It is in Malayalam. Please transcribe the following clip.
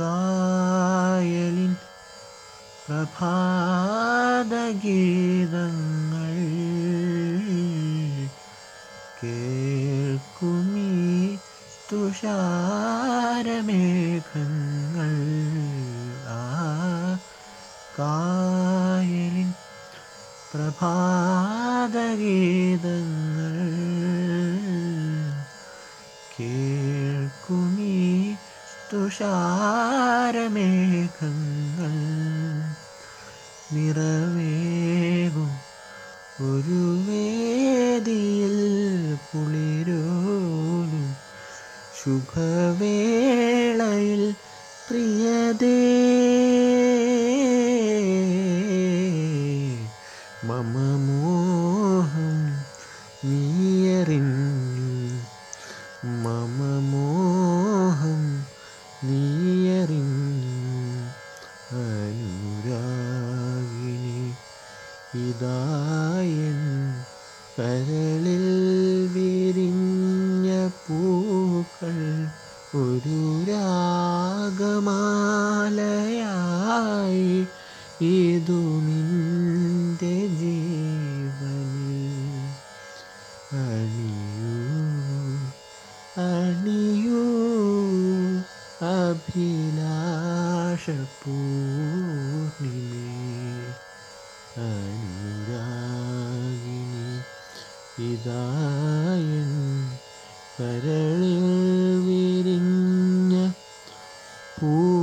കായലിൻ പ്രഭാതഗീതങ്ങൾ കേൾക്കുമീ തുഷാരമേഘങ്ങൾ. ആ കായലിൻ പ്രഭാതഗീതങ്ങൾ കേൾക്കുമീ തുഷാരമേഘങ്ങൾ നിറവേകും ഒരു വേദിയിൽ കുളിരോലും ശുഭവേളയിൽ പ്രിയതേ. മമ മോഹം നീയറിഞ്ഞു ഇതായൻ കരളിൽ വിരിഞ്ഞ പൂക്കൾ ഒരു രാഗമാലയായി ഇതു നിന്റെ ജീവനിൽ അണിയൂ അണിയൂ അഭിലാഷപൂർണിമേ. അനുരാഗിനി ഇതായൻ കരളിൽ വിരിഞ്ഞ പൂ